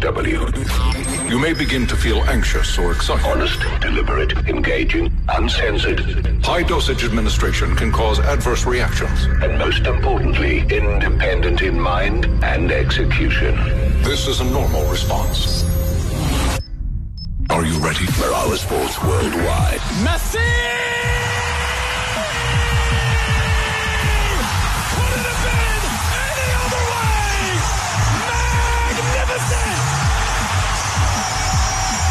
MSW. You may begin to feel anxious or excited. Honest, deliberate, engaging, uncensored, High dosage administration can cause adverse reactions. and most importantly, independent in mind and execution. This is a normal response. Are you ready? for our Sports Worldwide. Messi!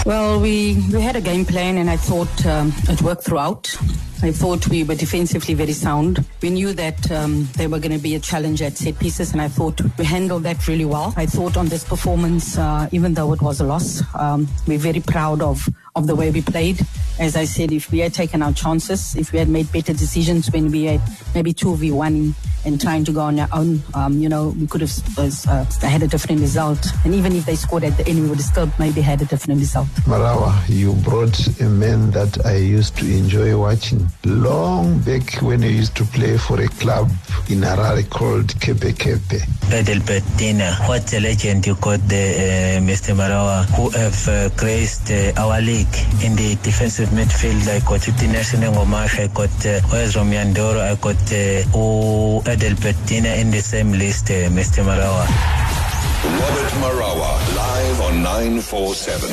Well, we, we had a game plan, and I thought um, it worked throughout. I thought we were defensively very sound. We knew that um, there were going to be a challenge at set pieces, and I thought we handled that really well. I thought on this performance, uh, even though it was a loss, um, we're very proud of, of the way we played. As I said, if we had taken our chances, if we had made better decisions when we had maybe 2v1 and trying to go on our own, um, you know, we could have uh, had a different result. And even if they scored at the end, we would have still maybe had a different result. Marawa, you brought a man that I used to enjoy watching long back when I used to play for a club in Harare called Kepe Kepe. Edelbert Dinha, what a legend you got there, uh, Mr. Marawa, who have uh, graced uh, our league in the defensive midfield. I got Ngomash, I got uh, Romiandoro, I got uh, oh, in the same list, uh, Mr. Marawa. Robert Marawa, live on 947.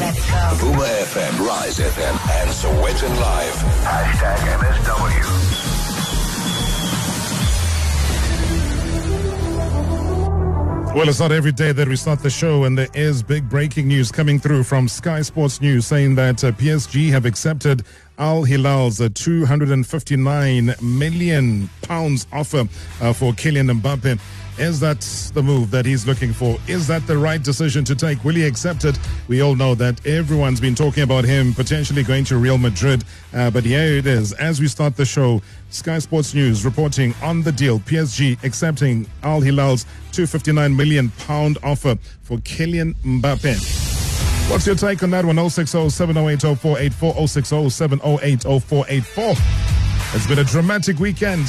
Vuma FM, Rise FM, and Sowetan Live. Hashtag MSW. Well, it's not every day that we start the show, and there is big breaking news coming through from Sky Sports News saying that uh, PSG have accepted Al Hilal's uh, 259 million pounds offer uh, for Kylian Mbappe. Is that the move that he's looking for? Is that the right decision to take? Will he accept it? We all know that everyone's been talking about him potentially going to Real Madrid. Uh, but here it is. As we start the show, Sky Sports News reporting on the deal. PSG accepting Al Hilal's 259 million pound offer for Kylian Mbappe. What's your take on that one? 060 708 0484 060 708 0484. It's been a dramatic weekend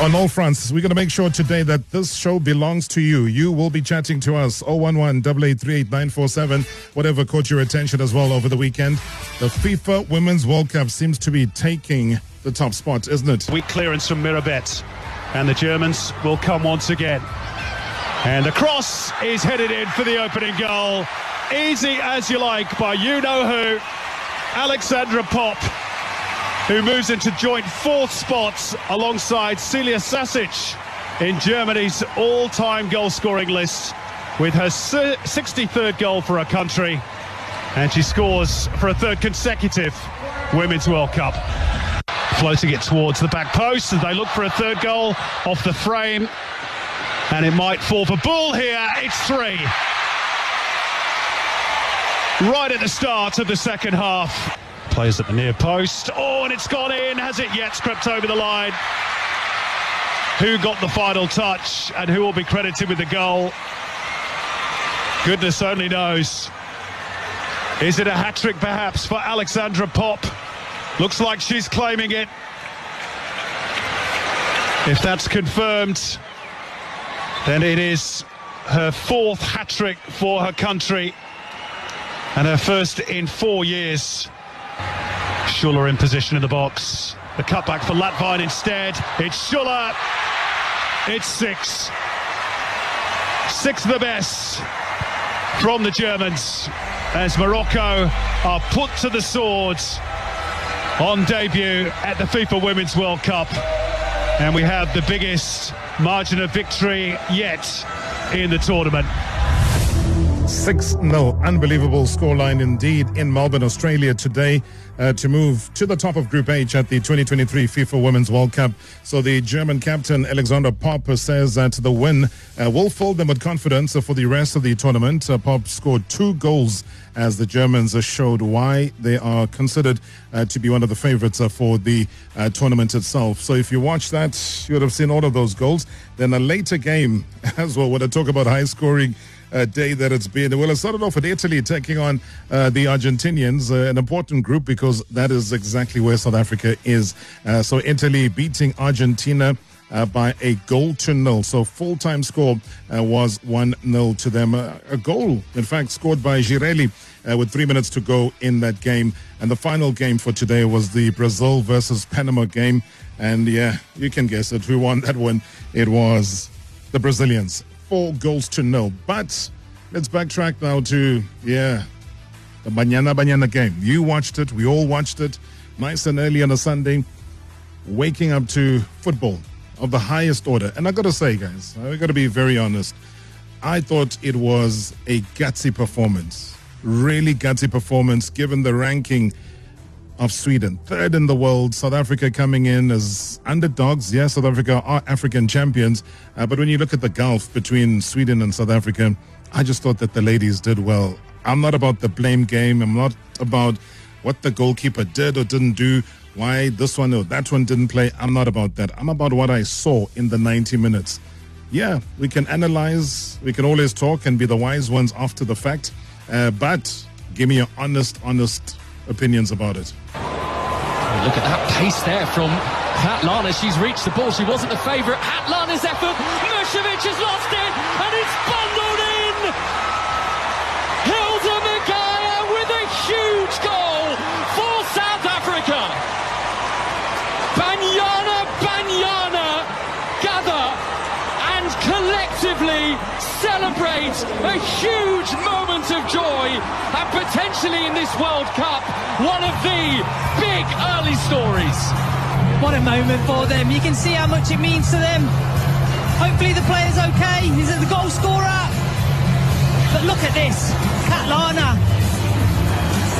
on all fronts. We're going to make sure today that this show belongs to you. You will be chatting to us 011 8838947, whatever caught your attention as well over the weekend. The FIFA Women's World Cup seems to be taking the top spot, isn't it? Weak clearance from Mirabet. And the Germans will come once again. And the cross is headed in for the opening goal. Easy as you like by you know who, Alexandra Popp, who moves into joint fourth spots alongside Celia Sasic in Germany's all-time goal-scoring list with her 63rd goal for her country. And she scores for a third consecutive Women's World Cup. Floating it towards the back post as they look for a third goal off the frame. And it might fall for Bühl here. It's three. Right at the start of the second half. Plays at the near post. Oh, and it's gone in. Has it yet crept over the line? Who got the final touch and who will be credited with the goal? Goodness only knows. Is it a hat trick perhaps for Alexandra Popp? Looks like she's claiming it. If that's confirmed, then it is her fourth hat trick for her country and her first in four years. Schuller in position in the box. The cutback for Lattwein instead. It's Schuller. It's six. Six of the best from the Germans as Morocco are put to the swords on debut at the FIFA Women's World Cup. And we have the biggest margin of victory yet in the tournament. 6 0. Unbelievable scoreline indeed in Melbourne, Australia today uh, to move to the top of Group H at the 2023 FIFA Women's World Cup. So the German captain Alexander Popp says that the win uh, will fill them with confidence for the rest of the tournament. Uh, Popp scored two goals as the Germans showed why they are considered uh, to be one of the favorites uh, for the uh, tournament itself. So if you watch that, you would have seen all of those goals. Then a later game as well, when I talk about high scoring uh, day that it's been. Well, it started off with Italy taking on uh, the Argentinians, uh, an important group because that is exactly where South Africa is. Uh, so Italy beating Argentina. uh, by a goal to nil. So full time score uh, was 1 0 to them. Uh, a goal, in fact, scored by Girelli uh, with three minutes to go in that game. And the final game for today was the Brazil versus Panama game. And yeah, you can guess it. Who won that one? It was the Brazilians. Four goals to nil. But let's backtrack now to, yeah, the Banyana Banyana game. You watched it. We all watched it. Nice and early on a Sunday. Waking up to football of the highest order. And I got to say, guys, I got to be very honest. I thought it was a gutsy performance. Really gutsy performance given the ranking of Sweden. Third in the world. South Africa coming in as underdogs. Yes, South Africa are African champions. Uh, but when you look at the gulf between Sweden and South Africa, I just thought that the ladies did well. I'm not about the blame game. I'm not about what the goalkeeper did or didn't do, why this one or that one didn't play. I'm not about that. I'm about what I saw in the 90 minutes. Yeah, we can analyze, we can always talk and be the wise ones after the fact, uh, but give me your honest, honest opinions about it. Look at that pace there from Kgatlana. She's reached the ball. She wasn't the favourite. Kgatlana's effort. Musovic has lost it and it's celebrate a huge moment of joy and potentially in this World Cup one of the big early stories. What a moment for them. You can see how much it means to them. Hopefully the player's okay. He's the goal scorer. But look at this. Kgatlana.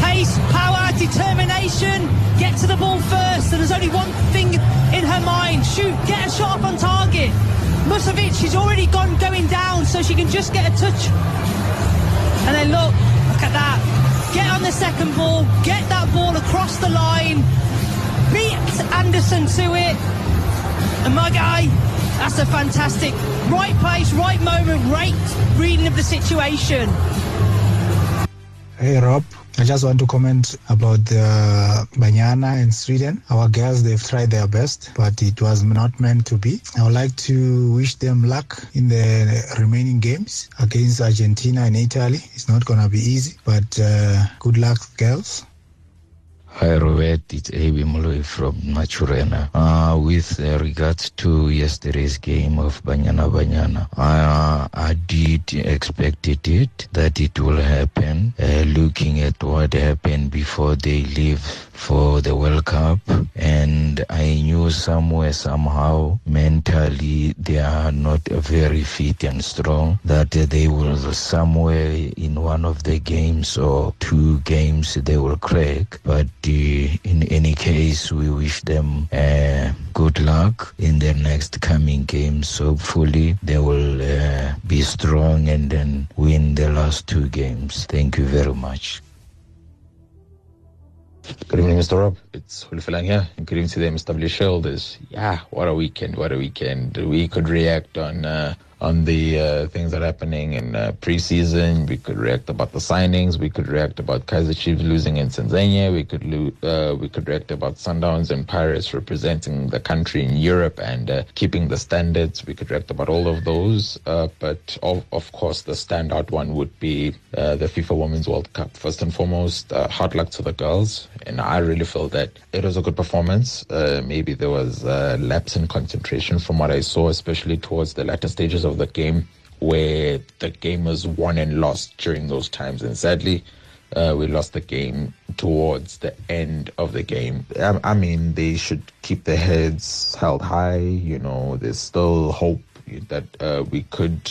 Pace, power, determination. Get to the ball first. And there's only one thing in her mind. Shoot, get a shot up on target. Musovic, she's already gone going down, so she can just get a touch. And then look, look at that. Get on the second ball, get that ball across the line, beat Anderson to it. And my guy, that's a fantastic right place, right moment, right reading of the situation. Hey Rob, I just want to comment about the Banyana in Sweden. Our girls, they've tried their best, but it was not meant to be. I would like to wish them luck in the remaining games against Argentina and Italy. It's not going to be easy, but uh, good luck, girls. Hi Robert, it's Abi Moloi from Naturena. Uh, with uh, regards to yesterday's game of Banyana Banyana, uh, I did expected it that it will happen. Uh, looking at what happened before they leave for the World Cup, and I knew somewhere somehow mentally they are not very fit and strong. That they will somewhere in one of the games or two games they will crack, but in any case, we wish them uh, good luck in their next coming games. Hopefully, they will uh, be strong and then win the last two games. Thank you very much. Good evening, Mr. Rob. It's Hulifilang here. And good evening to the MSW Shoulders. Yeah, what a weekend, what a weekend. We could react on uh, on the uh, things that are happening in uh, preseason. We could react about the signings. We could react about Kaiser Chiefs losing in Tanzania. We could lo- uh, we could react about Sundowns and Pirates representing the country in Europe and uh, keeping the standards. We could react about all of those. Uh, but of, of course, the standout one would be uh, the FIFA Women's World Cup. First and foremost, hard luck to the girls. And I really feel that it was a good performance. maybe there was a lapse in concentration from what I saw, especially towards the latter stages of the game where the game was won and lost during those times. And sadly, uh, we lost the game towards the end of the game. I, I, mean, they should keep their heads held high. You know, there's still hope that uh, we could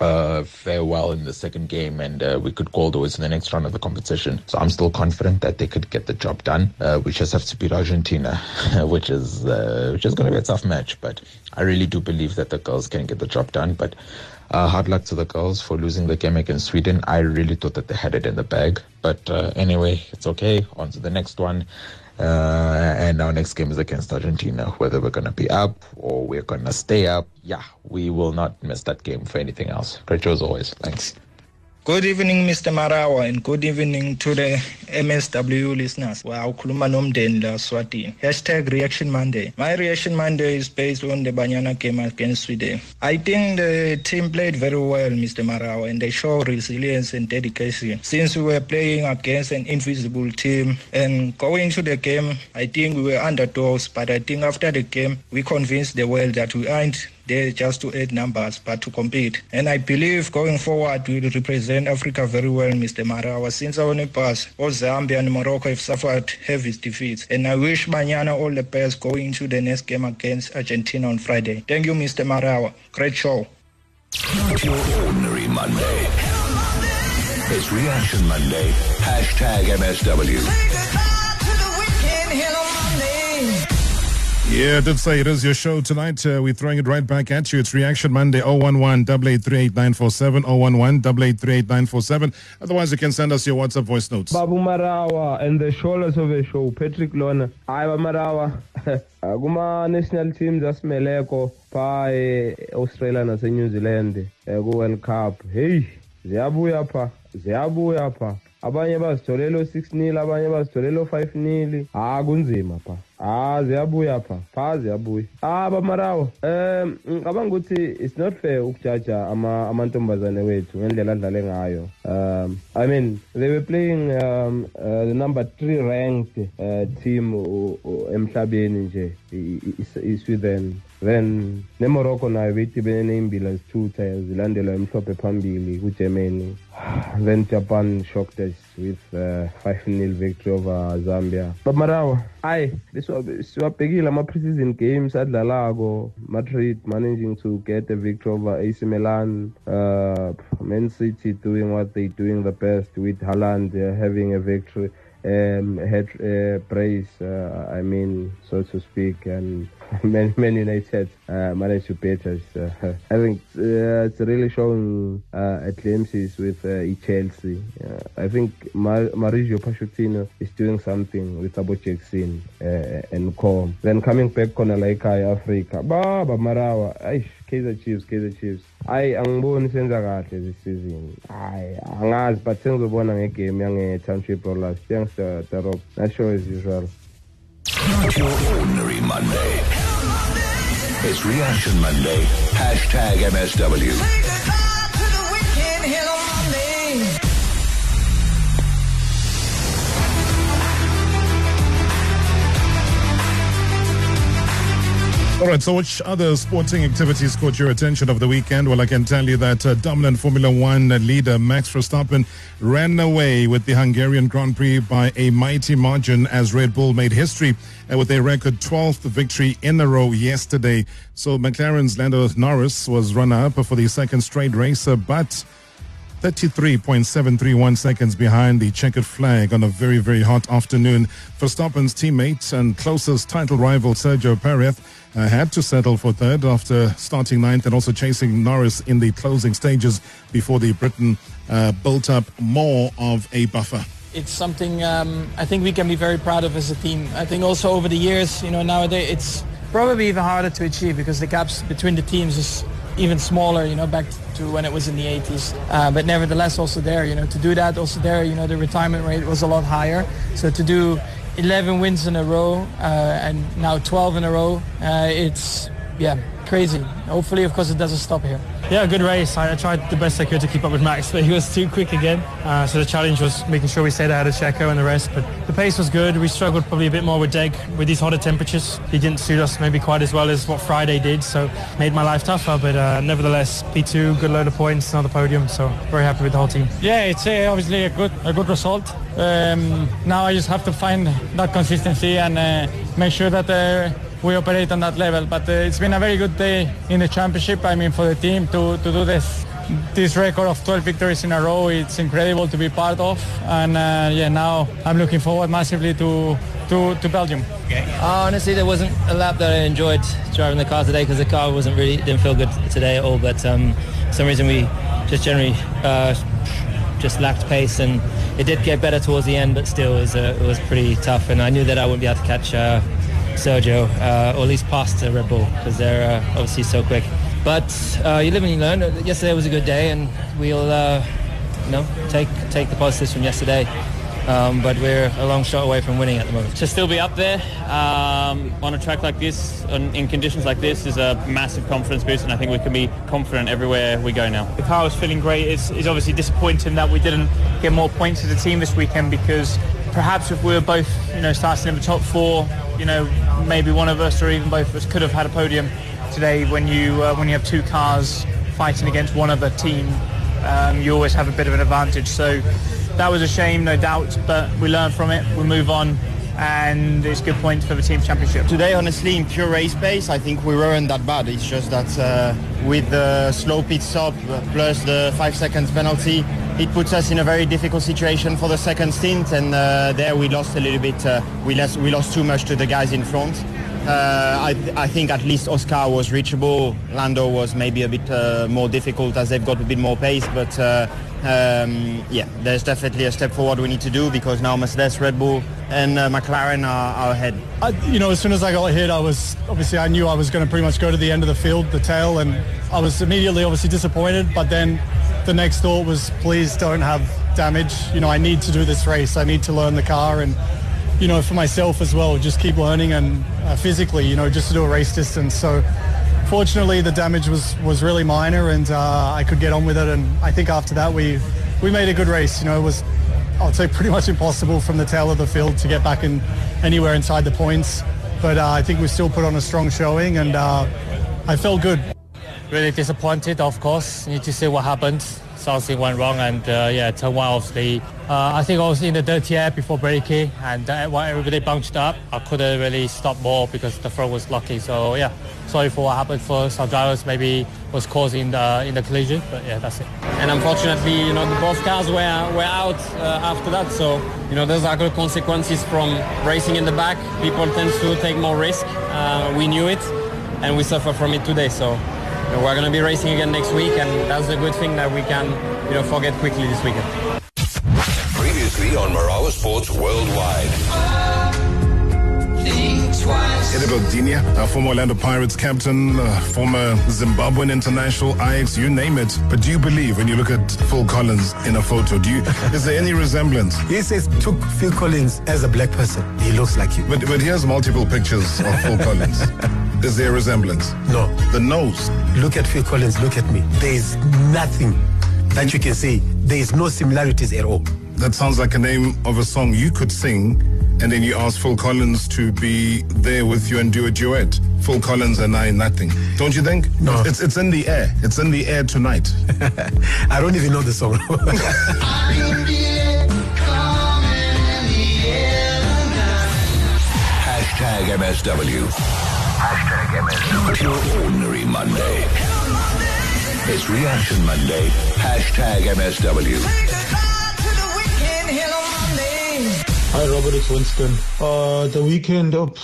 uh, fare well in the second game and uh, we could go towards the next round of the competition. So I'm still confident that they could get the job done. Uh, we just have to beat Argentina, which is uh, which is going to be a tough match. But I really do believe that the girls can get the job done. But uh, hard luck to the girls for losing the game against Sweden. I really thought that they had it in the bag. But uh, anyway, it's okay. On to the next one. Uh, and our next game is against Argentina. Whether we're going to be up or we're going to stay up, yeah, we will not miss that game for anything else. Great show as always. Thanks. Good evening, Mr. Marawa, and good evening to the MSW listeners. Wow, ukhuluma nomndeni la Swatini. Reaction Monday. My Reaction Monday is based on the Banyana game against Sweden. I think the team played very well, Mr. Marawa, and they show resilience and dedication. Since we were playing against an invisible team and going to the game, I think we were underdogs, but I think after the game, we convinced the world that we aren't there just to add numbers, but to compete. And I believe going forward, we will represent Africa very well, Mr. Marawa. Since our only neighbors, both Zambia and Morocco have suffered heavy defeats. And I wish Banyana all the best going into the next game against Argentina on Friday. Thank you, Mr. Marawa. Great show. Not your ordinary Monday. It's Reaction Monday. Hashtag MSW. Yeah, I did say it is your show tonight. Uh, we're throwing it right back at you. It's Reaction Monday 011 8838947 011 8838947. Otherwise, you can send us your WhatsApp voice notes. Babu Marawa and the shoulders of the show, Patrick Lona. Hayi Marawa. kuma national teams asimeleko pha e-Australia nase New Zealand eh, ku World Cup. Hey, ziyabuya pha, ziyabuya pha. abanye bazitholele o-six nil abanye bazitholele o-five nil ha kunzima pha ha ziyabuya pha pha ziyabuya ah bamarawa um ngicabanga ukuthi it's not fair ukujaja ama- amantombazane wethu ngendlela adlale ngayo. Um i mean they were playing um, uh, the number three ranked uh, team u- u- emhlabeni nje i- i- i-sweden then nemorocco nayo beyidibene ney'mbila zithutha zilandelwa emhlophe phambili kugermany. Then japan shocked us. With uh, 5-0 victory over zambia. But marawa ayi siwabhekile ama-preseason games adlalako. Madrid managing to get a victory over ac milan. Uh, man city doing what they doing the best with Haaland uh, having a victory um, head uh, brace, uh, I mean, so to speak, and Man, Man United uh, managed to beat us. I think uh, it's really showing uh, at glimpses with uh, Chelsea. I think Mar- Mauricio Pochettino is doing something with Abo Jackson and Co. Then coming back on a like I Africa, Baba Marawa, Aish, Kaiser Chiefs, Kaiser Chiefs. hayi angiboni senza kahle this season hayi angazi but sengizobona ngegame yange-township rollers yangisedarob nasho as usual Not your ordinary Monday. It's Reaction Monday. Hashtag MSW. All right, so which other sporting activities caught your attention over the weekend? Well, I can tell you that uh, dominant Formula One leader Max Verstappen ran away with the Hungarian Grand Prix by a mighty margin as Red Bull made history uh, with a record 12th victory in a row yesterday. So McLaren's Lando Norris was runner-up for the second straight race, uh, but 33.731 seconds behind the checkered flag on a very, very hot afternoon. Verstappen's teammate and closest title rival Sergio Perez uh, had to settle for third after starting ninth and also chasing Norris in the closing stages before the Britain uh, built up more of a buffer. it's something um, I think we can be very proud of as a team. I think also over the years, you know, nowadays it's probably even harder to achieve because the gaps between the teams is even smaller, you know, back to when it was in the 80s. Uh, but nevertheless, also there, you know, to do that, also there, you know, the retirement rate was a lot higher. So to do 11 wins in a row uh, and now 12 in a row, uh, it's, yeah, crazy. Hopefully, of course, it doesn't stop here. Yeah, good race. I, I tried the best I could to keep up with Max, but he was too quick again. Uh, so the challenge was making sure we stayed ahead of Checo and the rest. But the pace was good. We struggled probably a bit more with Deg with these hotter temperatures. He didn't suit us maybe quite as well as what Friday did, so made my life tougher. But uh, nevertheless, P2, good load of points, another podium. So very happy with the whole team. Yeah, it's uh, obviously a good a good result. Um, now I just have to find that consistency and uh, make sure that uh, we operate on that level. But uh, it's been a very good day in the championship. I mean, for the team to, to do this this record of 12 victories in a row, it's incredible to be part of. And uh, yeah, now I'm looking forward massively to to, to Belgium. Uh, honestly, there wasn't a lap that I enjoyed driving the car today because the car wasn't really didn't feel good today at all. But um, for some reason we just generally uh, just lacked pace, and it did get better towards the end. But still, it was, uh, it was pretty tough, and I knew that I wouldn't be able to catch uh, Sergio, uh, or at least past uh, Red Bull because they're uh, obviously so quick. But uh, you live and you learn. Yesterday was a good day, and we'll. Uh, you know, take take the positives from yesterday. Um, but we're a long shot away from winning at the moment. To still be up there um, on a track like this, on, in conditions like this, is a massive confidence boost, and I think we can be confident everywhere we go now. The car was feeling great. It's, it's obviously disappointing that we didn't get more points as a team this weekend because perhaps if we were both, you know, starting in the top four, you know, maybe one of us or even both of us could have had a podium today. When you uh, when you have two cars fighting against one other team, um, you always have a bit of an advantage. So that was a shame, no doubt, but we learn from it, we move on, and it's good points for the team championship. Today, honestly, in pure race pace, I think we weren't that bad. It's just that uh, with the slow pit stop plus the five seconds penalty, it puts us in a very difficult situation for the second stint, and uh, there we lost a little bit. Uh, we, lost, we lost too much to the guys in front. Uh, I, I, think at least Oscar was reachable. Lando was maybe a bit uh, more difficult as they've got a bit more pace, but uh, um, yeah, there's definitely a step forward we need to do because now Mercedes, Red Bull, and uh, McLaren are, are ahead. I, you know, as soon as I got hit, I was obviously I knew I was going to pretty much go to the end of the field, the tail, and I was immediately obviously disappointed. But then the next thought was, please don't have damage. You know, I need to do this race. I need to learn the car and you know, for myself as well, just keep learning and uh, physically, you know, just to do a race distance. So fortunately, the damage was, was really minor and uh, I could get on with it. And I think after that, we, we made a good race. You know, it was, I would say, pretty much impossible from the tail of the field to get back in anywhere inside the points. But uh, I think we still put on a strong showing and uh, I felt good. Really disappointed, of course. Need to see what happened something went wrong and uh, yeah, turn one off the, uh, I think I was in the dirty air before braking and uh, when everybody bounced up, I couldn't really stop more because the front was lucky. So yeah, sorry for what happened for some drivers, maybe was causing the, in the collision, but yeah, that's it. And unfortunately, you know, both cars were, were out uh, after that. So, you know, those are good consequences from racing in the back. People tend to take more risk. Uh, we knew it and we suffer from it today. So you know, we're going to be racing again next week, and that's a good thing that we can, you know, forget quickly this weekend. Previously on Marawa Sports Worldwide. Edelbert Dinha, a former Orlando Pirates captain, uh, former Zimbabwean international, Ajax, you name it. But do you believe when you look at Phil Collins in a photo, do you, is there any resemblance? He says took Phil Collins as a black person. He looks like you. But, but here's multiple pictures of Phil Collins. Is there a resemblance? No. The nose. Look at Phil Collins, look at me. There is nothing that you can say. There is no similarities at all. That sounds like a name of a song you could sing, and then you ask Phil Collins to be there with you and do a duet. Phil Collins and I, nothing. Don't you think? No. It's, it's in the air. It's in the air tonight. I don't even know the song. Hashtag MSW. Hashtag MSW. Your ordinary Monday. It's Reaction Monday. Hashtag MSW. Hi, Robert, it's Winston. Uh, the weekend, oh,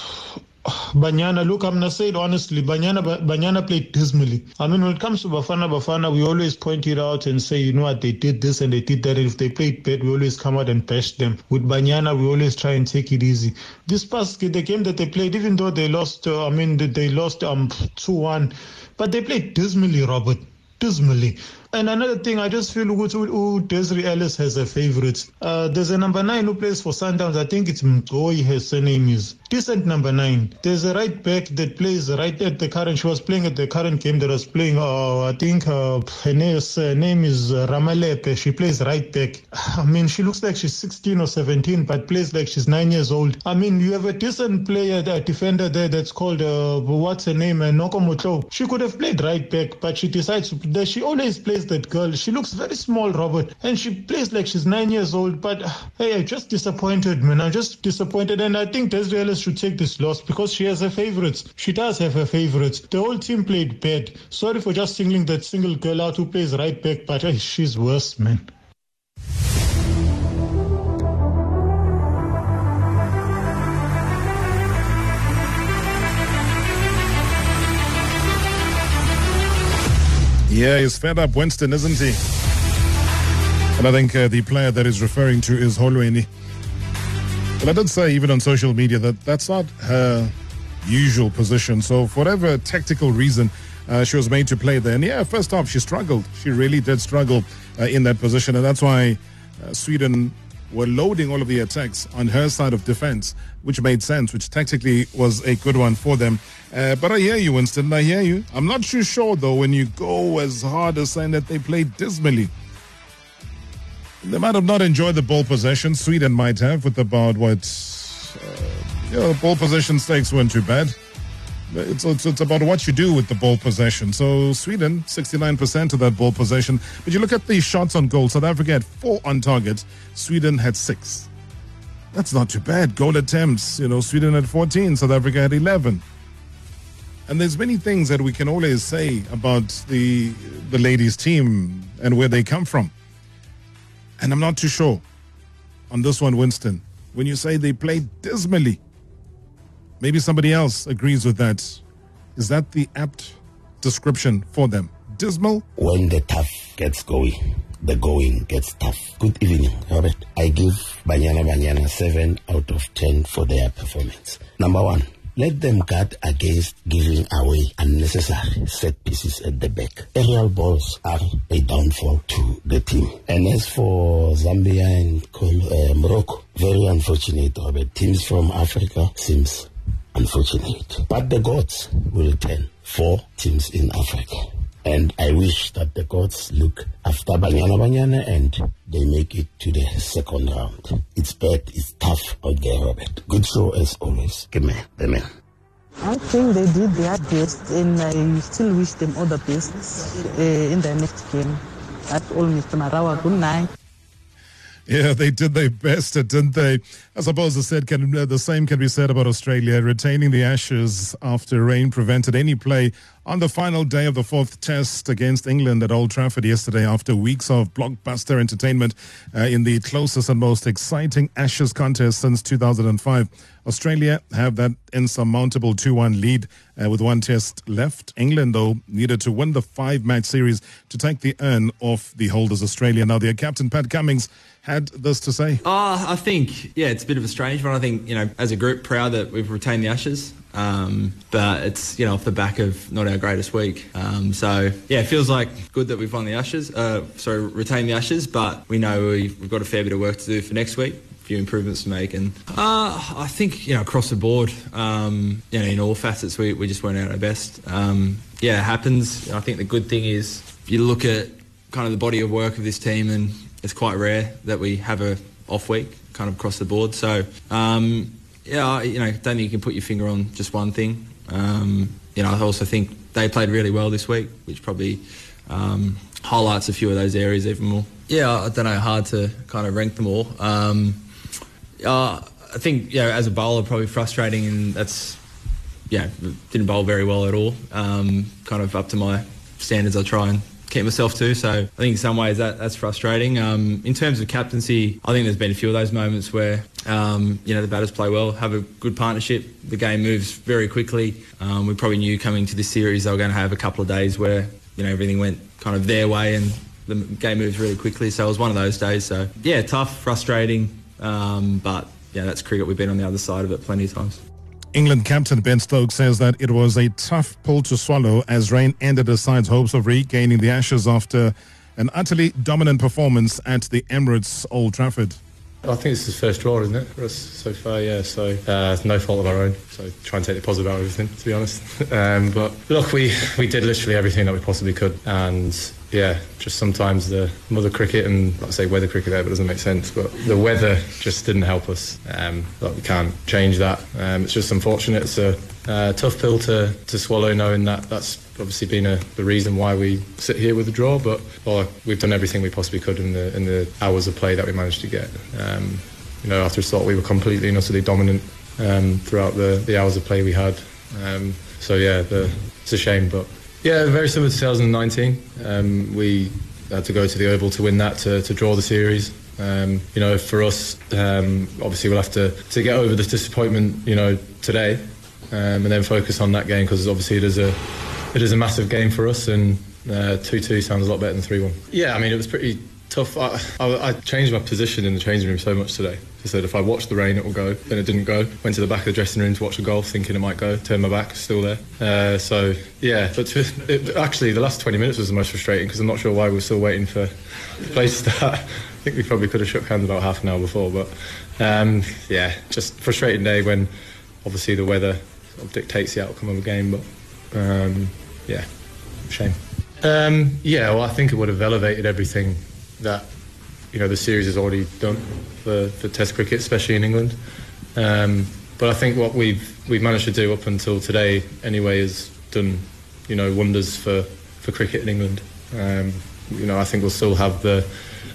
Banyana, look, I'm gonna say it honestly. Banyana, Banyana played dismally. I mean, when it comes to Bafana Bafana, we always point it out and say, you know what, they did this and they did that. And if they played bad, we always come out and bash them. With Banyana, we always try and take it easy. This past the game that they played, even though they lost, uh, I mean, they lost um two one, but they played dismally, Robert, dismally. And another thing, I just feel who Desiree Ellis has a favorite. Uh, there's a number nine who plays for Sundowns. I think it's Mgoy, her surname is. Decent number nine. There's a right back that plays right at the current. She was playing at the current game that I was playing. Uh, I think uh, her name is, uh, name is Ramalepe. She plays right back. I mean, she looks like she's 16 or 17, but plays like she's nine years old. I mean, you have a decent player, a defender there that's called, uh, what's her name, uh, Nokomoto. She could have played right back, but she decides to, she always plays that girl. She looks very small, Robert, and she plays like she's nine years old. But hey, I'm just disappointed, man. I'm just disappointed, and I think Desiree Should take this loss because she has her favorites. She does have her favorites. The whole team played bad. Sorry for just singling that single girl out who plays right back, but hey, she's worse, man. Yeah, he's fed up, Winston, isn't he? And I think uh, the player that is referring to is Holweni. But I did say, even on social media, that that's not her usual position. So, for whatever tactical reason, uh, she was made to play there. And yeah, first off, she struggled. She really did struggle uh, in that position. And that's why uh, Sweden were loading all of the attacks on her side of defense, which made sense, which tactically was a good one for them. Uh, but I hear you, Winston. I hear you. I'm not too sure, though, when you go as hard as saying that they played dismally. They might have not enjoyed the ball possession. Sweden might have, with about what. Uh, you know, ball possession stakes weren't too bad. It's, it's, it's, about what you do with the ball possession. So Sweden, 69% of that ball possession. But you look at the shots on goal. South Africa had four on target. Sweden had six. That's not too bad. Goal attempts, you know, Sweden had 14. South Africa had 11. And there's many things that we can always say about the the ladies team and where they come from. And I'm not too sure on this one, Winston. When you say they played dismally, maybe somebody else agrees with that. Is that the apt description for them? Dismal? When the tough gets going, the going gets tough. Good evening, Robert. I give Banyana Banyana 7 out of 10 for their performance. Number one, let them guard against giving away unnecessary set pieces at the back. Aerial balls are a downfall to the team. And as for Zambia and uh, Morocco, very unfortunate, Robert. Teams from Africa seems unfortunate. But the gods will turn for teams in Africa. And I wish that the gods look after Banyana Banyana and they make it to the second round. It's bad, it's tough out there, Robert. Good show as always. Give me the man. I think they did their best, and I still wish them all the best uh, in the next game. That's all, Mr. Marawa. Good night. Yeah, they did their best, didn't they? I suppose the, said can, the same can be said about Australia. Retaining the Ashes after rain prevented any play on the final day of the fourth test against England at Old Trafford yesterday after weeks of blockbuster entertainment uh, in the closest and most exciting Ashes contest since 2005. Australia have that insurmountable 2-1 lead uh, with one test left. England, though, needed to win the five-match series to take the urn off the holders Australia. Now, their captain, Pat Cummins, had this to say. Uh, I think, yeah, it's a bit of a strange one. I think, you know, as a group, proud that we've retained the Ashes. Um, but it's you know off the back of not our greatest week. Um, so yeah, it feels like good that we've won the Ashes. Uh, sorry, retained the Ashes, but we know we've, got a fair bit of work to do for next week few improvements to make. And uh, I think, you know, across the board, um, you know, in all facets, we, we just weren't at our best. Um, yeah, it happens. I think the good thing is you look at kind of the body of work of this team and it's quite rare that we have a off week kind of across the board. So, um, yeah, you know, don't think you can put your finger on just one thing. Um, you know, I also think they played really well this week, which probably um, highlights a few of those areas even more. Yeah, I don't know, hard to kind of rank them all. Um, uh, I think, you know, as a bowler, probably frustrating, and that's, yeah, didn't bowl very well at all. Um, kind of up to my standards, I try and keep myself to. So I think in some ways that that's frustrating. Um, in terms of captaincy, I think there's been a few of those moments where um, you know the batters play well, have a good partnership. The game moves very quickly. Um, we probably knew coming to this series they were going to have a couple of days where you know everything went kind of their way and the game moves really quickly. So it was one of those days. So yeah, tough, frustrating, um, but yeah, that's cricket. We've been on the other side of it plenty of times. England captain Ben Stokes says that it was a tough pill to swallow as rain ended the side's hopes of regaining the Ashes after an utterly dominant performance at the Emirates Old Trafford. I think it's his first draw, isn't it, for us so far? Yeah, so uh, no fault of our own. So try and take the positive out of everything, to be honest. Um, but look, we we did literally everything that we possibly could, and yeah, just sometimes the mother cricket and I say weather cricket there, but it doesn't make sense. But the weather just didn't help us. Um, we can't change that. Um, it's just unfortunate. It's a uh, tough pill to, to swallow, knowing that that's obviously been a, the reason why we sit here with a draw. But well, we've done everything we possibly could in the in the hours of play that we managed to get. Um, you know, after a start, we were completely and utterly dominant um, throughout the, the hours of play we had. Um, so yeah, the, it's a shame, but yeah, very similar to 2019. Um, we had to go to the Oval to win that to, to draw the series. Um, you know, for us, um, obviously we'll have to, to get over this disappointment, you know, today, um, and then focus on that game because obviously it is a it is a massive game for us, and uh, two two sounds a lot better than three one. Yeah, I mean it was pretty tough. I, I, I changed my position in the changing room so much today. I said if I watch the rain, it will go. Then it didn't go. Went to the back of the dressing room to watch the golf, thinking it might go. Turned my back, still there. Uh, so yeah, but to, it, actually the last 20 minutes was the most frustrating because I'm not sure why we are still waiting for the play to start. I think we probably could have shook hands about half an hour before, but um, yeah, just frustrating day when obviously the weather sort of dictates the outcome of a game. But um, yeah, shame. Um, yeah, well, I think it would have elevated everything that you know the series has already done for, for Test cricket, especially in England. Um, but I think what we've we've managed to do up until today, anyway, has done you know wonders for, for cricket in England. Um, you know, I think we'll still have the,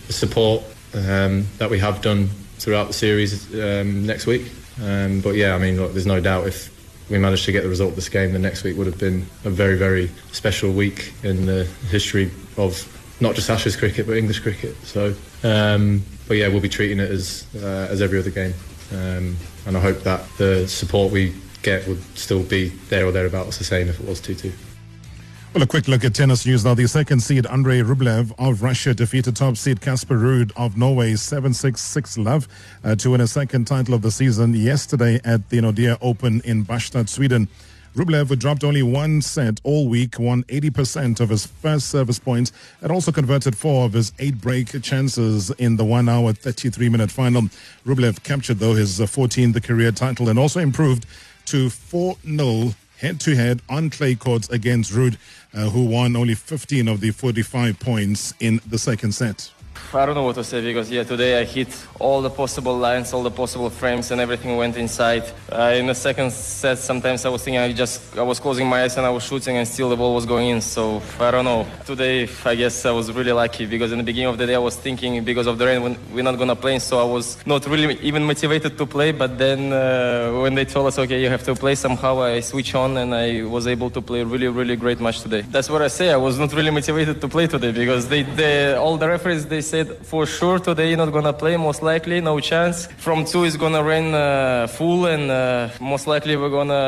the support um, that we have done throughout the series um, next week. Um, but yeah, I mean, look, there's no doubt if we managed to get the result of this game, the next week would have been a very, very special week in the history of not just Ashes cricket but English cricket. So, um, but yeah, we'll be treating it as uh, as every other game, um, and I hope that the support we get would still be there or thereabouts the same if it was two two. Well, a quick look at tennis news now. The second seed Andrei Rublev of Russia defeated top seed Casper Ruud of Norway 7-6-6 love uh, to win a second title of the season yesterday at the Nordea Open in Bastad, Sweden. Rublev, dropped only one set all week, won 80% of his first service points and also converted four of his eight break chances in the one hour, 33 minute final. Rublev captured, though, his 14th career title and also improved to 4 0 head to head on clay courts against Ruud, uh, who won only 15 of the 45 points in the second set. I don't know what to say because yeah, today I hit all the possible lines, all the possible frames, and everything went inside. Uh, in the second set, sometimes I was thinking I just I was closing my eyes and I was shooting, and still the ball was going in. So I don't know. Today, I guess I was really lucky because in the beginning of the day I was thinking because of the rain we're not gonna play, so I was not really even motivated to play. But then uh, when they told us okay, you have to play, somehow I switch on and I was able to play really really great match today. That's what I say. I was not really motivated to play today because they, they all the referees they said for sure today not gonna play, most likely, no chance. From two is gonna rain uh, full, and uh, most likely we're gonna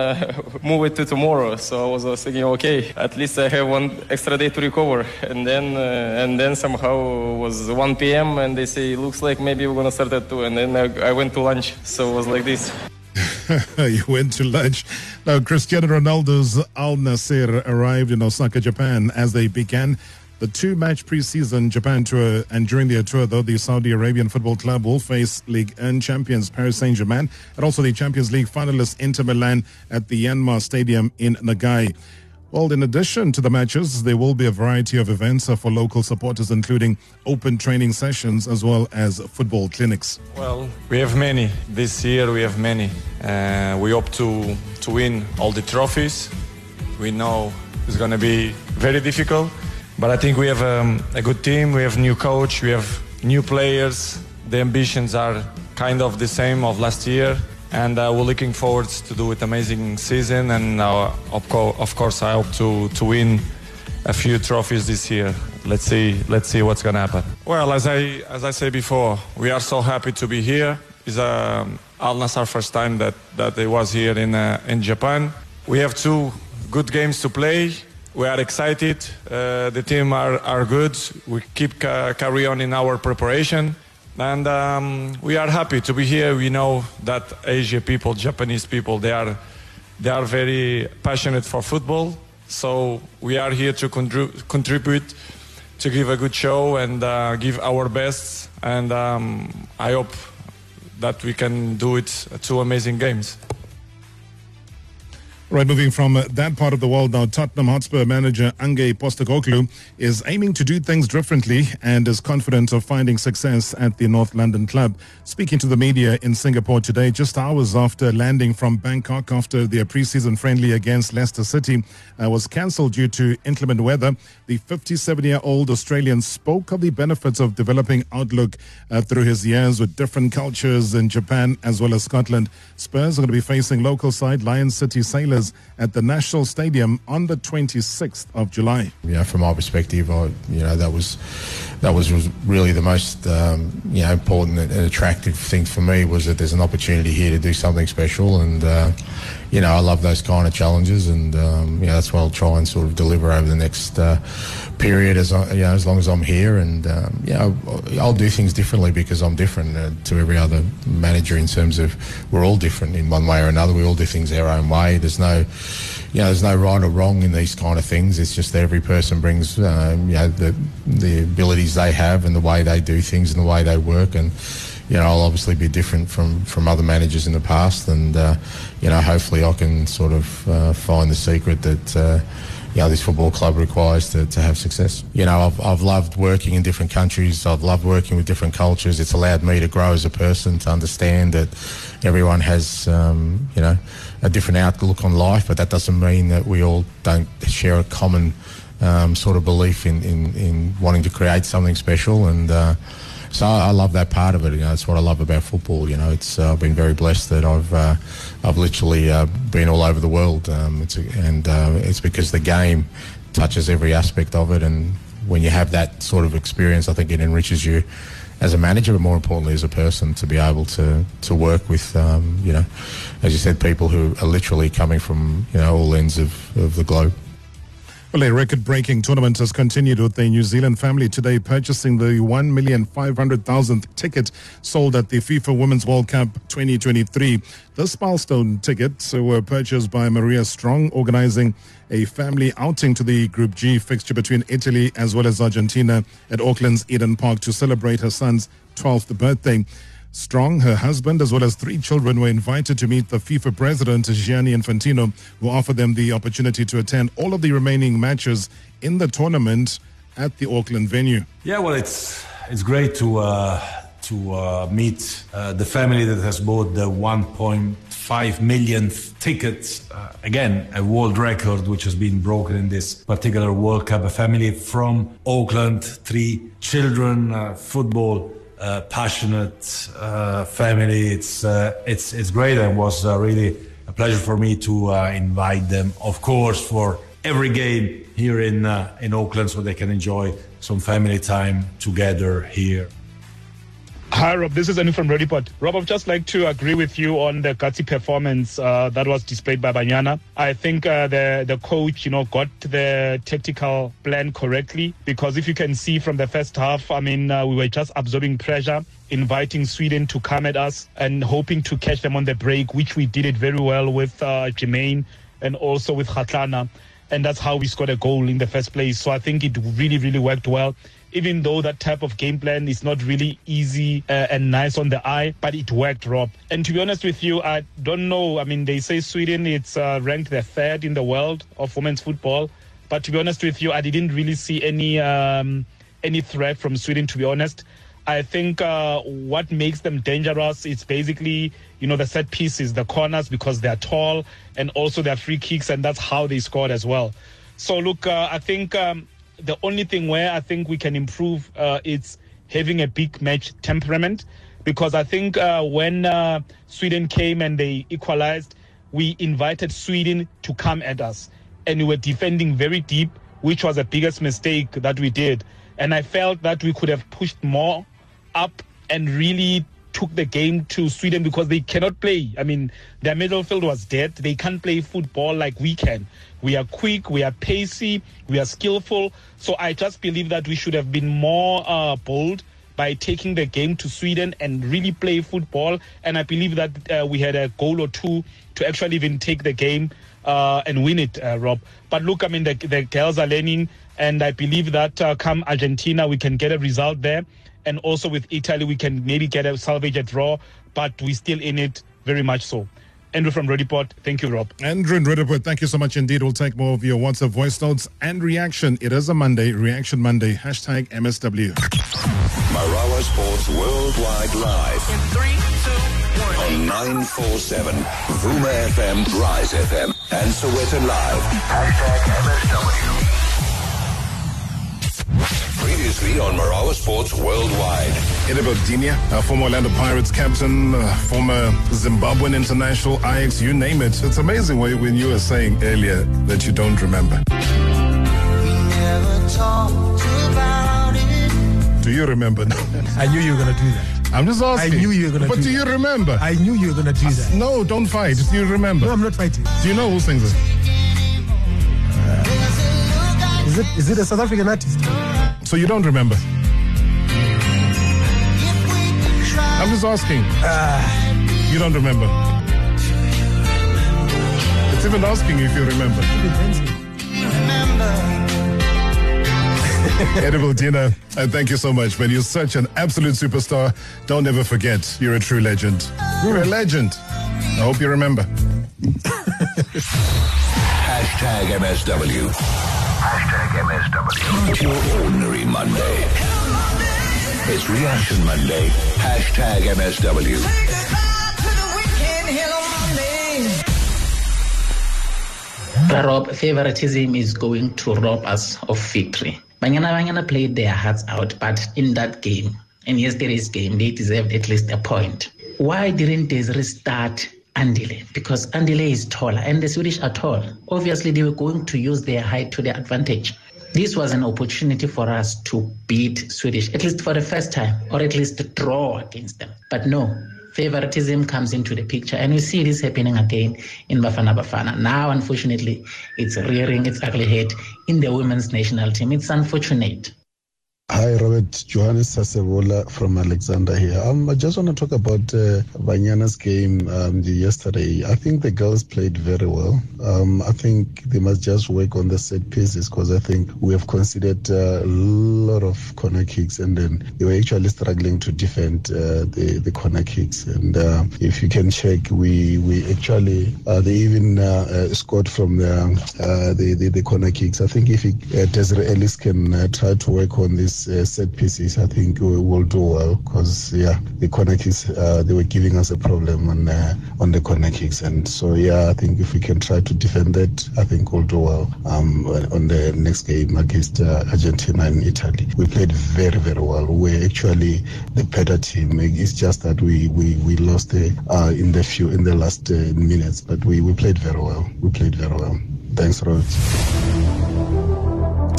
move it to tomorrow. So I was uh, thinking, okay, at least I have one extra day to recover. And then uh, and then somehow it was 1 p.m. and they say it looks like maybe we're gonna start at two. And then I, I went to lunch, so it was like this. you went to lunch. Now, Cristiano Ronaldo's Al Nassr arrived in Osaka, Japan as they began the two match preseason Japan tour. And during their tour, though, the Saudi Arabian Football Club will face League and champions Paris Saint Germain and also the Champions League finalists Inter Milan at the Yanmar Stadium in Nagai. Well, in addition to the matches, there will be a variety of events for local supporters, including open training sessions as well as football clinics. Well, we have many. This year we have many. Uh, we hope to, to win all the trophies. We know it's going to be very difficult, but I think we have um, a good team. We have new coach. We have new players. The ambitions are kind of the same of last year and uh, we're looking forward to do it amazing season and uh, of, co- of, course I hope to, to win a few trophies this year. Let's see let's see what's gonna happen. Well, as I as I say before, we are so happy to be here. It's uh, Al Nassr first time that that they was here in uh, in Japan. We have two good games to play. We are excited. Uh, the team are, are good. We keep ca- carry on in our preparation and um, we are happy to be here. We know that Asia people, Japanese people, they are they are very passionate for football. So we are here to contrib- contribute, to give a good show and uh, give our best. And um, I hope that we can do it two amazing games. Right, moving from uh, that part of the world now, Tottenham Hotspur manager Ange Postecoglou is aiming to do things differently and is confident of finding success at the North London club. Speaking to the media in Singapore today, just hours after landing from Bangkok after their preseason friendly against Leicester City uh, was cancelled due to inclement weather, the 57-year-old Australian spoke of the benefits of developing outlook uh, through his years with different cultures in Japan as well as Scotland. Spurs are going to be facing local side Lion City Sailors at the National Stadium on the 26th of July. Yeah, from my perspective, I, you know that was that was really the most um, you know important and attractive thing for me was that there's an opportunity here to do something special and. Uh, you know, I love those kind of challenges, and um, you know, that's what I'll try and sort of deliver over the next uh, period as I, you know, as long as I'm here. And um, you know, I'll do things differently because I'm different uh, to every other manager in terms of we're all different in one way or another. We all do things our own way. There's no you know, there's no right or wrong in these kind of things. It's just that every person brings, um, you know, the the abilities they have and the way they do things and the way they work. And you know, I'll obviously be different from from other managers in the past. And uh, you know, hopefully, I can sort of uh, find the secret that. Uh, you know, this football club requires to, to have success. You know, I've, I've loved working in different countries. I've loved working with different cultures. It's allowed me to grow as a person, to understand that everyone has, um, you know, a different outlook on life, but that doesn't mean that we all don't share a common um, sort of belief in, in, in wanting to create something special. And uh, so I, I love that part of it. You know, that's what I love about football. You know, it's uh, I've been very blessed that I've uh, I've literally uh, been all over the world. Um, it's and uh, it's because the game touches every aspect of it, and when you have that sort of experience, I think it enriches you as a manager, but more importantly as a person, to be able to to work with, um, you know, as you said, people who are literally coming from you know all ends of, of the globe. Well, a record-breaking tournament has continued with the New Zealand family today purchasing the 1,500,000th ticket sold at the FIFA Women's World Cup 2023. This milestone tickets were purchased by Maria Strong, organizing a family outing to the Group G fixture between Italy as well as Argentina at Auckland's Eden Park to celebrate her son's 12th birthday. Strong, her husband, as well as three children were invited to meet the FIFA president, Gianni Infantino, who offered them the opportunity to attend all of the remaining matches in the tournament at the Auckland venue. Yeah, well, it's it's great to uh, to uh, meet uh, the family that has bought the 1.5 millionth tickets. Uh, again, a world record which has been broken in this particular World Cup. A family from Auckland, three children, uh, football uh, passionate uh, family. It's uh, it's it's great and was uh, really a pleasure for me to invite them, of course, for every game here in in Auckland, so they can enjoy some family time together here. Hi, Rob. This is Anu from Redipot. Rob, I'd just like to agree with you on the gutsy performance uh, that was displayed by Banyana. I think uh, the the coach, you know, got the tactical plan correctly because if you can see from the first half, I mean, uh, we were just absorbing pressure, inviting Sweden to come at us and hoping to catch them on the break, which we did it very well with uh, Jermaine and also with Kgatlana. And that's how we scored a goal in the first place. So I think it really, really worked well even though that type of game plan is not really easy uh, and nice on the eye, but it worked, Rob. And to be honest with you, I don't know. I mean, they say Sweden it's uh, ranked the third in the world of women's football, but to be honest with you, I didn't really see any um, any threat from Sweden. To be honest. I think uh, what makes them dangerous is basically, you know, the set pieces, the corners, because they're tall, and also their free kicks, and that's how they scored as well. So, look, uh, I think um, the only thing where I think we can improve uh, is having a big match temperament, because I think uh, when uh, Sweden came and they equalized, we invited Sweden to come at us, and we were defending very deep, which was the biggest mistake that we did. And I felt that we could have pushed more up and really took the game to Sweden because they cannot play. I mean, their middle field was dead. They can't play football like we can. We are quick, we are pacey, we are skillful. So I just believe that we should have been more uh, bold by taking the game to Sweden and really play football. And I believe that uh, we had a goal or two to actually even take the game uh, and win it, uh, Rob. But look, I mean, the, the girls are learning, and I believe that uh, come Argentina, we can get a result there. And also with Italy, we can maybe get a salvage a draw, but we're still in it very much so. Andrew from Rediport. Thank you, Rob. Andrew in Rediport, thank you so much indeed. We'll take more of your WhatsApp voice notes and reaction. It is a Monday, Reaction Monday, hashtag MSW. Marawa Sports Worldwide Live. In three, two, one. On 947, Vuma FM, Rise FM, and Sowetan Live. Hashtag MSW. Previously on Marawa Sports Worldwide. Edelbert Dinha, a former Orlando Pirates captain, uh, former Zimbabwean international, Ajax, you name it. It's amazing when when you were saying earlier that you don't remember. Do you remember? I knew you were going to do that. I'm just asking. I knew you were gonna But do do you remember? I knew you were gonna do that. No, don't fight. Do you remember? No, I'm not fighting. Do you know who sings it? Is it is it a South African artist? So you don't remember? I'm just asking. you don't remember? It's even asking if you remember. Edelbert Dinha, uh, thank you so much, man. You're such an absolute superstar. Don't ever forget, you're a true legend. You're a legend. I hope you remember. Hashtag MSW. Hashtag MSW. Not your ordinary Monday. It's Reaction Monday. Hashtag MSW. Rob, favoritism is going to rob us of victory. Banyana Banyana played their hearts out, but in that game, in yesterday's game, they deserved at least a point. Why didn't Desiree start Andile? Because Andile is taller and the Swedish are tall. Obviously, they were going to use their height to their advantage. This was an opportunity for us to beat Swedish, at least for the first time, or at least draw against them. But no, favoritism comes into the picture, and we see this happening again in Bafana Bafana. Now, unfortunately, it's rearing its ugly head in the women's national team. It's unfortunate. Hi, Robert. Johannes Sasebola from Alexandra here. Um, I just want to talk about uh, Banyana's game um, yesterday. I think the girls played very well. Um, I think they must just work on the set pieces because I think we have considered uh, a lot of corner kicks and then they were actually struggling to defend uh, the, the corner kicks. And uh, if you can check, we we actually, uh, they even uh, uh, scored from the, uh, the, the, the corner kicks. I think if uh, Desiree Ellis can uh, try to work on uh, set pieces, I think we will do well because yeah, the corner kicks uh, they were giving us a problem on uh, on the corner kicks, and so yeah, I think if we can try to defend that, I think we'll do well um, on the next game against uh, Argentina and Italy. We played very very well. We're actually the better team. It's just that we we we lost the, uh, in the few in the last uh, minutes, but we we played very well. We played very well. Thanks, Robert.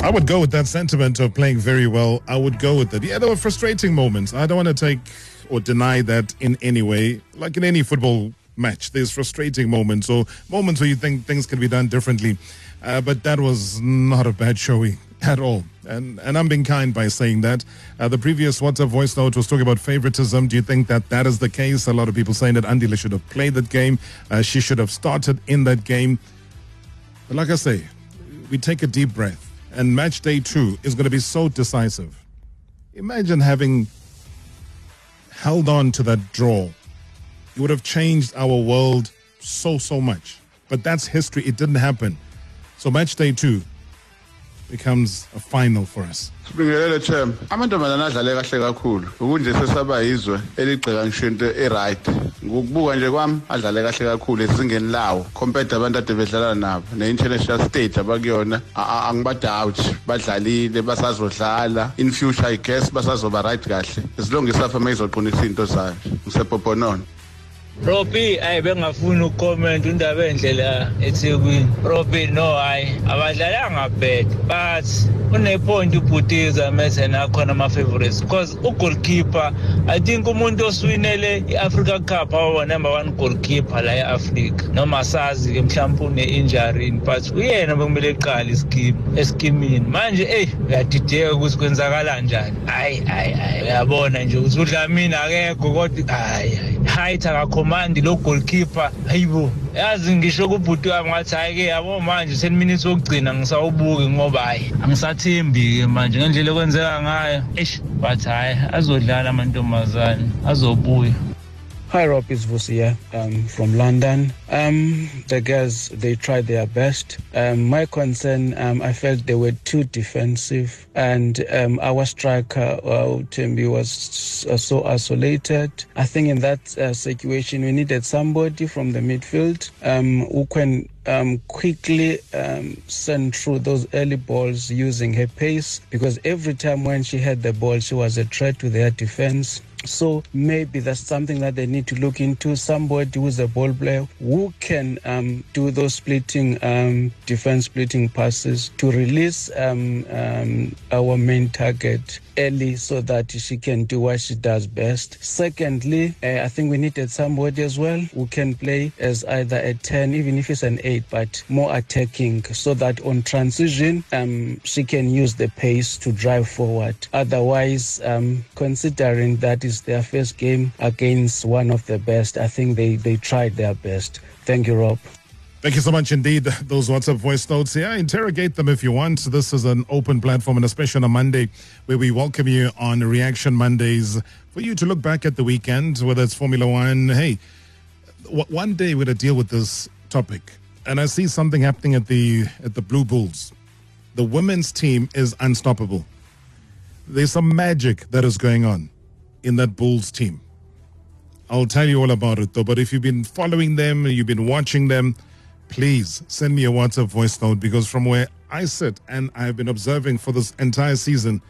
I would go with that sentiment of playing very well. I would go with that. Yeah, there were frustrating moments. I don't want to take or deny that in any way. Like in any football match, there's frustrating moments or moments where you think things can be done differently. Uh, but that was not a bad showing at all. And and I'm being kind by saying that. Uh, the previous WhatsApp voice note was talking about favoritism. Do you think that that is the case? A lot of people saying that Andile should have played that game. Uh, she should have started in that game. But like I say, we take a deep breath. And match day two is going to be so decisive. Imagine having held on to that draw. It would have changed our world so, so much. But that's history. It didn't happen. So match day two becomes a final for us. sibingelele Themba amantombazane adlale kahle kakhulu. Ukunje sesaba yizwe eligceka ngisho into e-right. Ngokubuka nje kwami adlale kahle kakhulu ezingeni lawo. Compared abantu ade bedlala nabo ne-international stage abakuyona a- a- angibadoubt badlalile basazodlala. In future i guess basazoba right kahle. As long as safa mayizoqinisa into zayo. Ngisepoponono Robi ayi bengafuni ukucomment indaba endlela eThekwini. Robi no hayi abadlalanga bad but unepoint ubhutiza mase nakhona ama favorites because ugoalkeeper I think umuntu oswinele iAfrica Cup awa number 1 goalkeeper la eAfrica noma sazi ke mhlawumbe une injury but uyena bekumele eqale ischeme eschemini. Manje eh uyadideka ukuthi kwenzakala kanjani hayi hayi hayi uyabona nje ukuthi udlamini akekho kodwa hayi height akakhomandi lo goalkeeper. Hayibo yazi ngisho kubhuti wami ngathi hayi ke yabo manje 10 minutes wokugcina ngisawubuki ngoba hayi angisathembi ke manje ngendlela okwenzeka ngayo. Eish but hayi azodlala amantombazane azobuya. Hi, Rob. It's Vusi here um, from London. Um, the girls, they tried their best. Um, my concern, um, I felt they were too defensive, and um, our striker, uh, Thembi, was uh, so isolated. I think in that uh, situation, we needed somebody from the midfield um, who can um, quickly um, send through those early balls using her pace because every time when she had the ball, she was a threat to their defense. So maybe that's something that they need to look into. Somebody who's a ball player who can um, do those splitting um, defense splitting passes to release um, um, our main target early so that she can do what she does best. Secondly, uh, I think we needed somebody as well who can play as either a 10, even if it's an 8, but more attacking so that on transition um, she can use the pace to drive forward. Otherwise, um, considering that is their first game against one of the best, I think they, they tried their best. Thank you, Rob. Thank you so much indeed. Those WhatsApp voice notes, yeah, interrogate them if you want. This is an open platform, and especially on a Monday where we welcome you on Reaction Mondays for you to look back at the weekend, whether it's Formula One. Hey, one day we're going to deal with this topic, and I see something happening at the at the Blue Bulls. The women's team is unstoppable. There's some magic that is going on in that Bulls team. I'll tell you all about it though. But if you've been following them, you've been watching them, please send me a WhatsApp voice note because from where I sit and I've been observing for this entire season,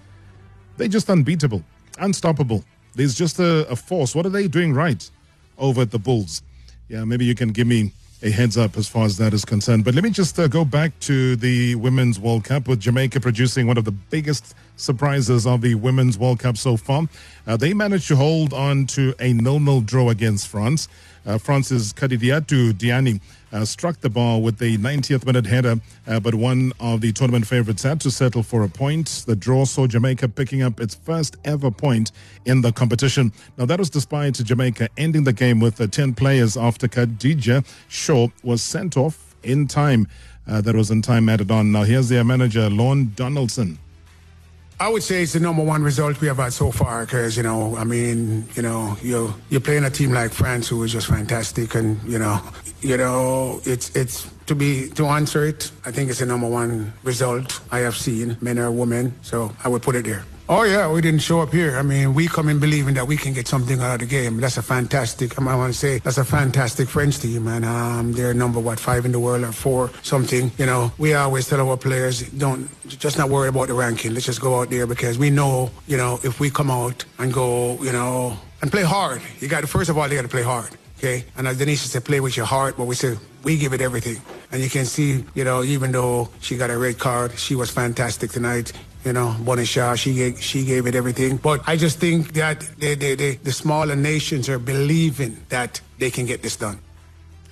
they're just unbeatable, unstoppable. There's just a, a force. What are they doing right over at the Bulls? Yeah, maybe you can give me a heads up as far as that is concerned. But let me just uh, go back to the Women's World Cup with Jamaica producing one of the biggest surprises of the Women's World Cup so far. Uh, they managed to hold on to a nil-nil draw against France. Uh, France's Kadidiatou Diani uh, struck the ball with the 90th minute header, uh, but one of the tournament favorites had to settle for a point. The draw saw Jamaica picking up its first ever point in the competition. Now, that was despite Jamaica ending the game with uh, 10 players after Khadija Shaw was sent off in time. Uh, that was in time added on. Now, here's their manager, Lorne Donaldson. I would say it's the number one result we have had so far because, you know, I mean, you know, you're, you're playing a team like France who is just fantastic and, you know, you know, it's, it's, to be, to answer it, I think it's the number one result I have seen, men or women, so I would put it there. Oh yeah, we didn't show up here. I mean, we come in believing that we can get something out of the game. That's a fantastic. I want to say that's a fantastic French team, and um, they're number what five in the world or four something. You know, we always tell our players don't just not worry about the ranking. Let's just go out there because we know, you know, if we come out and go, you know, and play hard. You got to first of all, you got to play hard. Okay, and as Denise said, play with your heart, but we say we give it everything. And you can see, you know, even though she got a red card, she was fantastic tonight. You know, Bunny Shaw, she gave, she gave it everything. But I just think that they, they, they, the smaller nations are believing that they can get this done.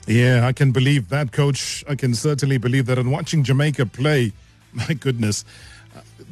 Yeah, I can believe that, coach. I can certainly believe that. And watching Jamaica play, my goodness,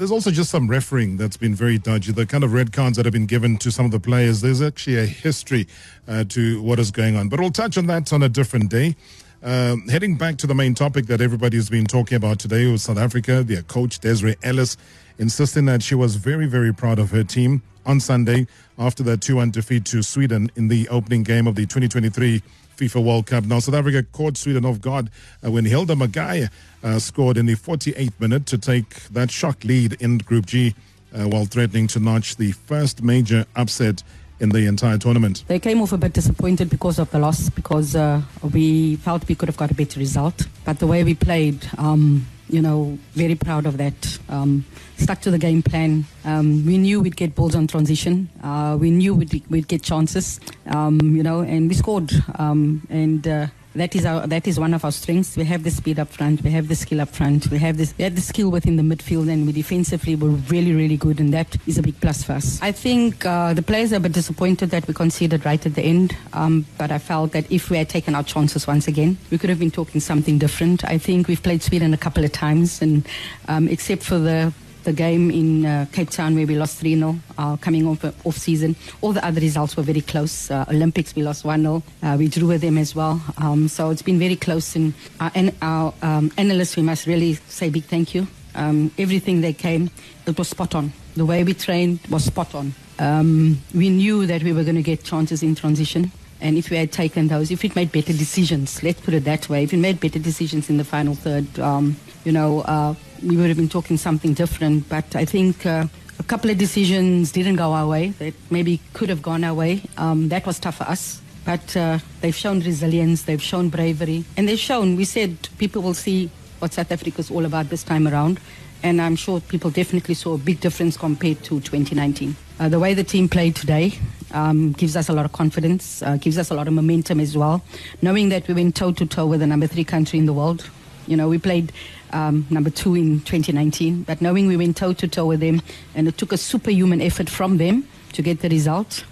there's also just some refereeing that's been very dodgy. The kind of red cards that have been given to some of the players, there's actually a history uh, to what is going on. But we'll touch on that on a different day. Um, heading back to the main topic that everybody's been talking about today was South Africa, their coach Desiree Ellis insisting that she was very, very proud of her team on Sunday after their 2 1 defeat to Sweden in the opening game of the 2023 FIFA World Cup. Now, South Africa caught Sweden off guard uh, when Hilda Magaia uh, scored in the 48th minute to take that shock lead in Group G uh, while threatening to notch the first major upset in the entire tournament. They came off a bit disappointed because of the loss, because uh, we felt we could have got a better result. But the way we played, um, you know, very proud of that. Um, stuck to the game plan. Um, we knew we'd get balls on transition. Uh, we knew we'd, we'd get chances, um, you know, and we scored. Um, and uh, that is our that is one of our strengths. We have the speed up front, we have the skill up front, we have this we have the skill within the midfield, and we defensively were really really good, and that is a big plus for us. I think uh, the players are a bit disappointed that we conceded right at the end, um, but I felt that if we had taken our chances once again, we could have been talking something different. I think we've played Sweden a couple of times, and um, except for the the game in uh, Cape Town where we lost 3 0, uh, coming off off season. All the other results were very close. Uh, Olympics, we lost 1 0. Uh, we drew with them as well. Um, so it's been very close. And our, and our um, analysts, we must really say big thank you. Um, everything they came, it was spot on. The way we trained was spot on. Um, we knew that we were going to get chances in transition. And if we had taken those, if we'd made better decisions, let's put it that way, if we made better decisions in the final third, um, you know, uh, we would have been talking something different. But I think uh, a couple of decisions didn't go our way that maybe could have gone our way. Um, that was tough for us. But uh, they've shown resilience, they've shown bravery, and they've shown, we said people will see what South Africa is all about this time around. And I'm sure people definitely saw a big difference compared to 2019. Uh, the way the team played today, um, gives us a lot of confidence, uh, gives us a lot of momentum as well. Knowing that we went toe to toe with the number three country in the world. You know, we played um, number two in 2019, but knowing we went toe to toe with them and it took a superhuman effort from them to get the result.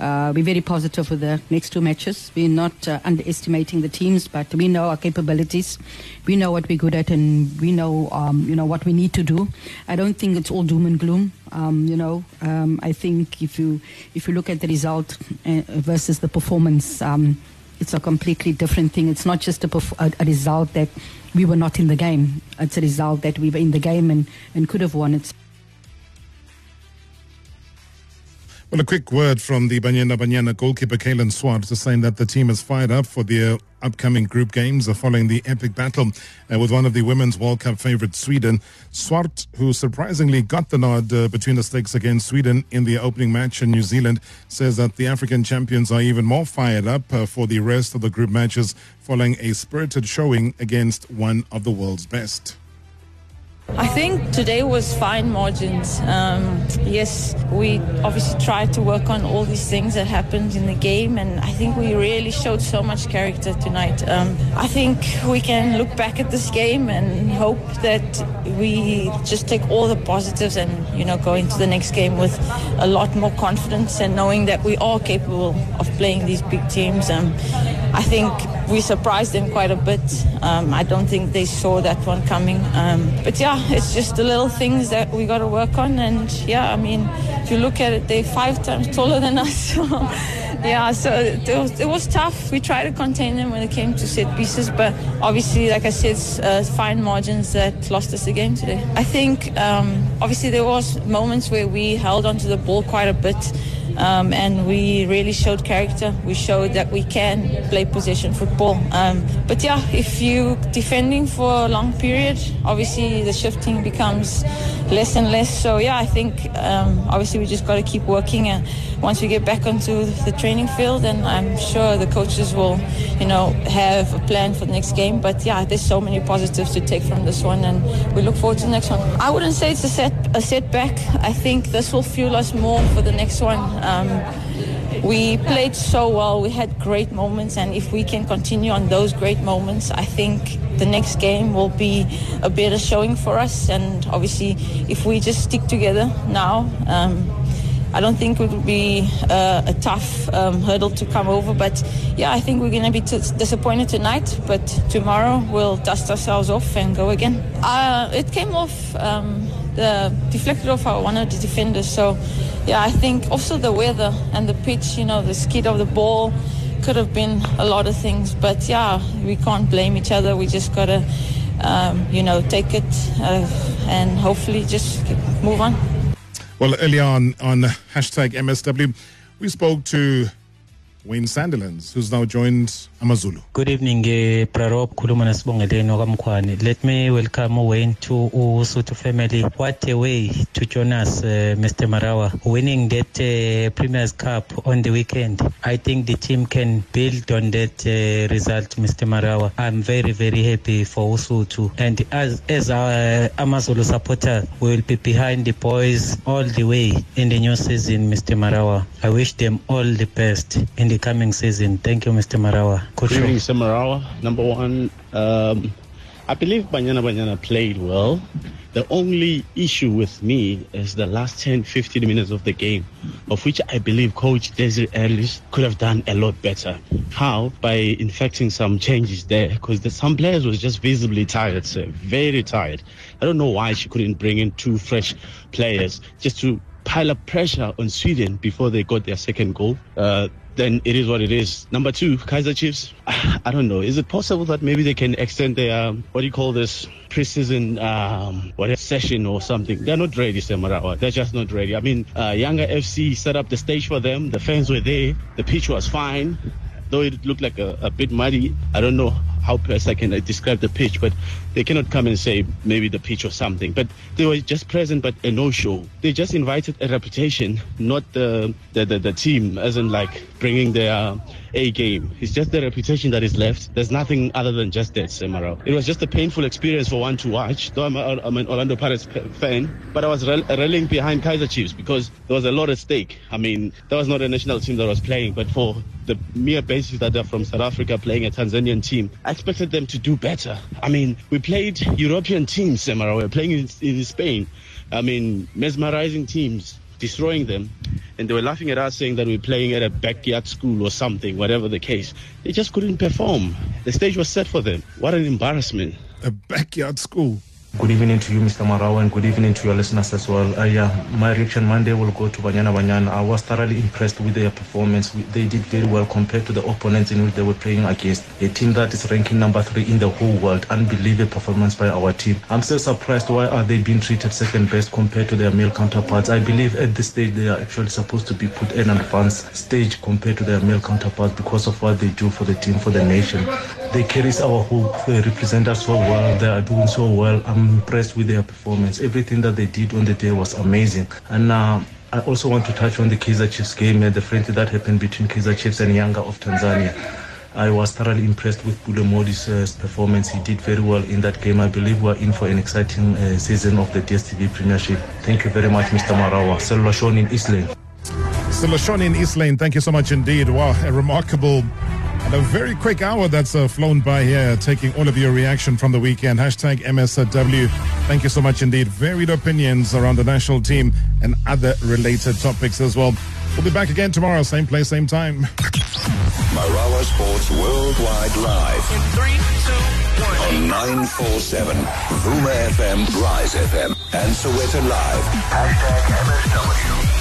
Uh, we're very positive for the next two matches. We're not uh, underestimating the teams, but we know our capabilities. We know what we're good at, and we know, um, you know, what we need to do. I don't think it's all doom and gloom. Um, you know, um, I think if you if you look at the result uh, versus the performance, um, it's a completely different thing. It's not just a, perf- a, a result that we were not in the game. It's a result that we were in the game and, and could have won it. Well, a quick word from the Banyana Banyana goalkeeper Kaylin Swart just saying that the team is fired up for their upcoming group games following the epic battle uh, with one of the Women's World Cup favourites, Sweden. Swart, who surprisingly got the nod uh, between the stakes against Sweden in the opening match in New Zealand, says that the African champions are even more fired up uh, for the rest of the group matches following a spirited showing against one of the world's best. I think today was fine margins. Um, yes, we obviously tried to work on all these things that happened in the game, and I think we really showed so much character tonight. Um, I think we can look back at this game and hope that we just take all the positives and you know go into the next game with a lot more confidence and knowing that we are capable of playing these big teams. Um, I think we surprised them quite a bit. Um, I don't think they saw that one coming. Um, but yeah, it's just the little things that we got to work on. And yeah, I mean, if you look at it, they're five times taller than us. So yeah, so it was, it was tough. We tried to contain them when it came to set pieces, but obviously, like I said, uh, fine margins that lost us the game today. I think um, obviously there was moments where we held onto the ball quite a bit. Um, and we really showed character. We showed that we can play possession football. Um, but yeah, if you defending for a long period, obviously the shifting becomes less and less. So yeah, I think um, obviously we just got to keep working. And once we get back onto the training field, and I'm sure the coaches will, you know, have a plan for the next game. But yeah, there's so many positives to take from this one, and we look forward to the next one. I wouldn't say it's a set a setback. I think this will fuel us more for the next one. Um, we played so well. We had great moments, and if we can continue on those great moments, I think the next game will be a better showing for us. And obviously, if we just stick together now, um, I don't think it would be uh, a tough um, hurdle to come over. But yeah, I think we're going to be t- disappointed tonight. But tomorrow we'll dust ourselves off and go again. Uh, it came off. Um, the deflected off our one of the defenders. So, yeah, I think also the weather and the pitch, you know, the skid of the ball could have been a lot of things. But yeah, we can't blame each other. We just gotta, um, you know, take it uh, and hopefully just move on. Well, earlier on on hashtag MSW, we spoke to Wayne Sandilands, who's now joined Amazulu. Good evening, uh, Prarop Kuluma Nasibongeleni Let me welcome Wayne to Usutu family. What a way to join us, uh, Mr. Marawa. Winning that uh, Premier's Cup on the weekend. I think the team can build on that uh, result, Mr. Marawa. I'm very, very happy for Usutu. And as, as our Amazulu supporter, we will be behind the boys all the way in the new season, Mr. Marawa. I wish them all the best in the coming season. Thank you, Mr. Marawa. Good evening, Mr. Marawa. Number one, um, I believe Banyana Banyana played well. The only issue with me is the last 10, 15 minutes of the game, of which I believe Coach Desiree Ellis could have done a lot better. How? By infecting some changes there, because the, some players was just visibly tired, sir. Very tired. I don't know why she couldn't bring in two fresh players just to pile up pressure on Sweden before they got their second goal. Uh, then it is what it is. Number two, Kaizer Chiefs. I don't know. Is it possible that maybe they can extend their um, what do you call this preseason um, whatever session or something? They're not ready, Samarawa. They're just not ready. I mean, uh, Yanga FC set up the stage for them. The fans were there. The pitch was fine, though it looked like a, a bit muddy. I don't know how best I can uh, describe the pitch, but they cannot come and say maybe the pitch or something. But they were just present, but a no-show. They just invited a reputation, not the the, the, the team, as in like bringing their A game. It's just the reputation that is left. There's nothing other than just that, Semaro. It was just a painful experience for one to watch. Though I'm, a, I'm an Orlando Pirates fan, but I was rallying behind Kaizer Chiefs because there was a lot at stake. I mean, that was not a national team that was playing, but for the mere basis that they're from South Africa playing a Tanzanian team, I expected them to do better. I mean, we played European teams, Semaro. We're playing in, in Spain. I mean, mesmerizing teams destroying them. And they were laughing at us saying that we're playing at a backyard school or something, whatever the case. They just couldn't perform. The stage was set for them. What an embarrassment. A backyard school. Good evening to you, Mr. Marawa, and good evening to your listeners as well. Uh, yeah, my reaction Monday will go to Banyana Banyana. I was thoroughly impressed with their performance. They did very well compared to the opponents in which they were playing against. A team that is ranking number three in the whole world. Unbelievable performance by our team. I'm still surprised why are they being treated second best compared to their male counterparts. I believe at this stage they are actually supposed to be put in an advanced stage compared to their male counterparts because of what they do for the team, for the nation. They carry our hope, they represent us so well. They are doing so well. I'm impressed with their performance. Everything that they did on the day was amazing. And uh, I also want to touch on the Kaizer Chiefs game and the friendly that happened between Kaizer Chiefs and Yanga of Tanzania. I was thoroughly impressed with Pule Mmodi's performance. He did very well in that game. I believe we're in for an exciting uh, season of the DSTV Premiership. Thank you very much, Mr. Marawa. Salvation in East Lane. Salvation in East Lane, thank you so much indeed. Wow, a remarkable and a very quick hour that's uh, flown by here, taking all of your reaction from the weekend. Hashtag MSW. Thank you so much indeed. Varied opinions around the national team and other related topics as well. We'll be back again tomorrow, same place, same time. Marawa Sports Worldwide Live. In three, two, one. On 947, Vuma FM, Rise FM, and Sowetan Live. Hashtag MSW.